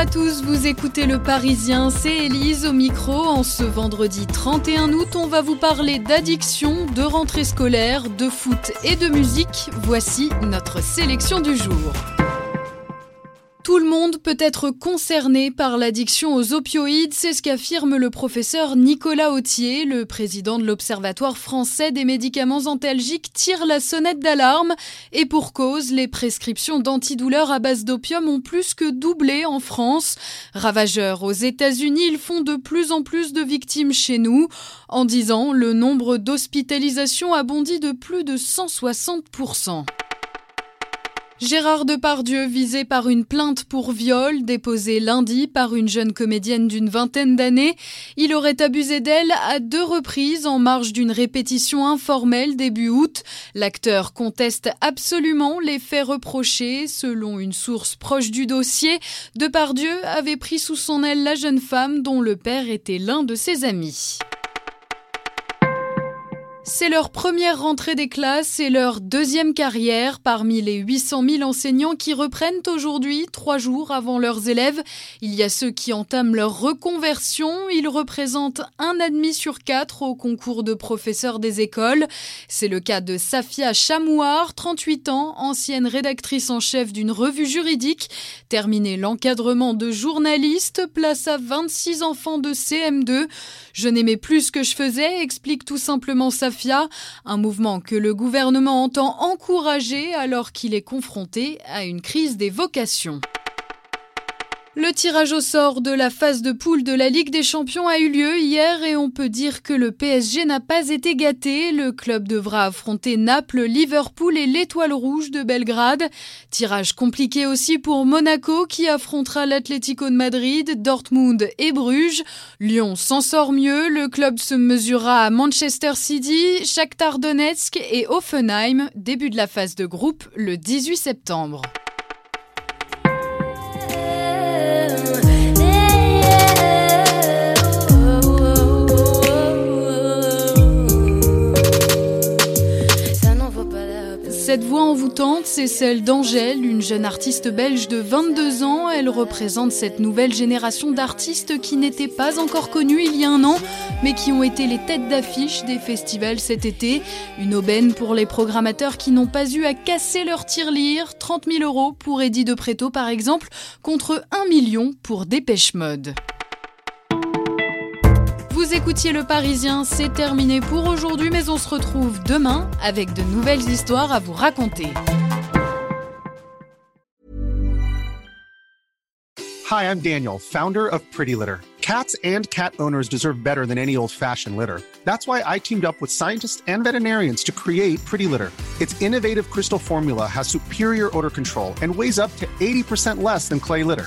à tous, vous écoutez Le Parisien, c'est Élise au micro. En ce vendredi 31 août, on va vous parler d'addiction, de rentrée scolaire, de foot et de musique. Voici notre sélection du jour. Tout le monde peut être concerné par l'addiction aux opioïdes, c'est ce qu'affirme le professeur Nicolas Autier, le président de l'Observatoire français des médicaments antalgiques tire la sonnette d'alarme et pour cause, les prescriptions d'antidouleurs à base d'opium ont plus que doublé en France. Ravageurs aux États-Unis, ils font de plus en plus de victimes chez nous. En 10 ans, le nombre d'hospitalisations a bondi de plus de 160%. Gérard Depardieu visé par une plainte pour viol déposée lundi par une jeune comédienne d'une vingtaine d'années. Il aurait abusé d'elle à deux reprises en marge d'une répétition informelle début août. L'acteur conteste absolument les faits reprochés. Selon une source proche du dossier, Depardieu avait pris sous son aile la jeune femme dont le père était l'un de ses amis. C'est leur première rentrée des classes et leur deuxième carrière parmi les 800 000 enseignants qui reprennent aujourd'hui, trois jours avant leurs élèves. Il y a ceux qui entament leur reconversion. Ils représentent un admis sur quatre au concours de professeurs des écoles. C'est le cas de Safia Chamouar, 38 ans, ancienne rédactrice en chef d'une revue juridique. Terminé l'encadrement de journaliste, place à 26 enfants de CM2. Je n'aimais plus ce que je faisais, explique tout simplement Safia un mouvement que le gouvernement entend encourager alors qu'il est confronté à une crise des vocations. Le tirage au sort de la phase de poule de la Ligue des Champions a eu lieu hier et on peut dire que le PSG n'a pas été gâté. Le club devra affronter Naples, Liverpool et l'Étoile Rouge de Belgrade. Tirage compliqué aussi pour Monaco qui affrontera l'Atlético de Madrid, Dortmund et Bruges. Lyon s'en sort mieux. Le club se mesurera à Manchester City, Shakhtar Donetsk et Offenheim. Début de la phase de groupe le 18 septembre. Cette voix envoûtante, c'est celle d'Angèle, une jeune artiste belge de 22 ans. Elle représente cette nouvelle génération d'artistes qui n'étaient pas encore connus il y a un an, mais qui ont été les têtes d'affiche des festivals cet été. Une aubaine pour les programmateurs qui n'ont pas eu à casser leur tirelire. 30 000 euros pour Eddie de Préto par exemple, contre 1 million pour Dépêche Mode. Vous écoutiez Le Parisien, c'est terminé pour aujourd'hui, mais on se retrouve demain avec de nouvelles histoires à vous raconter. Hi, I'm Daniel, founder of Pretty Litter. Cats and cat owners deserve better than any old-fashioned litter. That's why I teamed up with scientists and veterinarians to create Pretty Litter. Its innovative crystal formula has superior odor control and weighs up to 80% less than clay litter.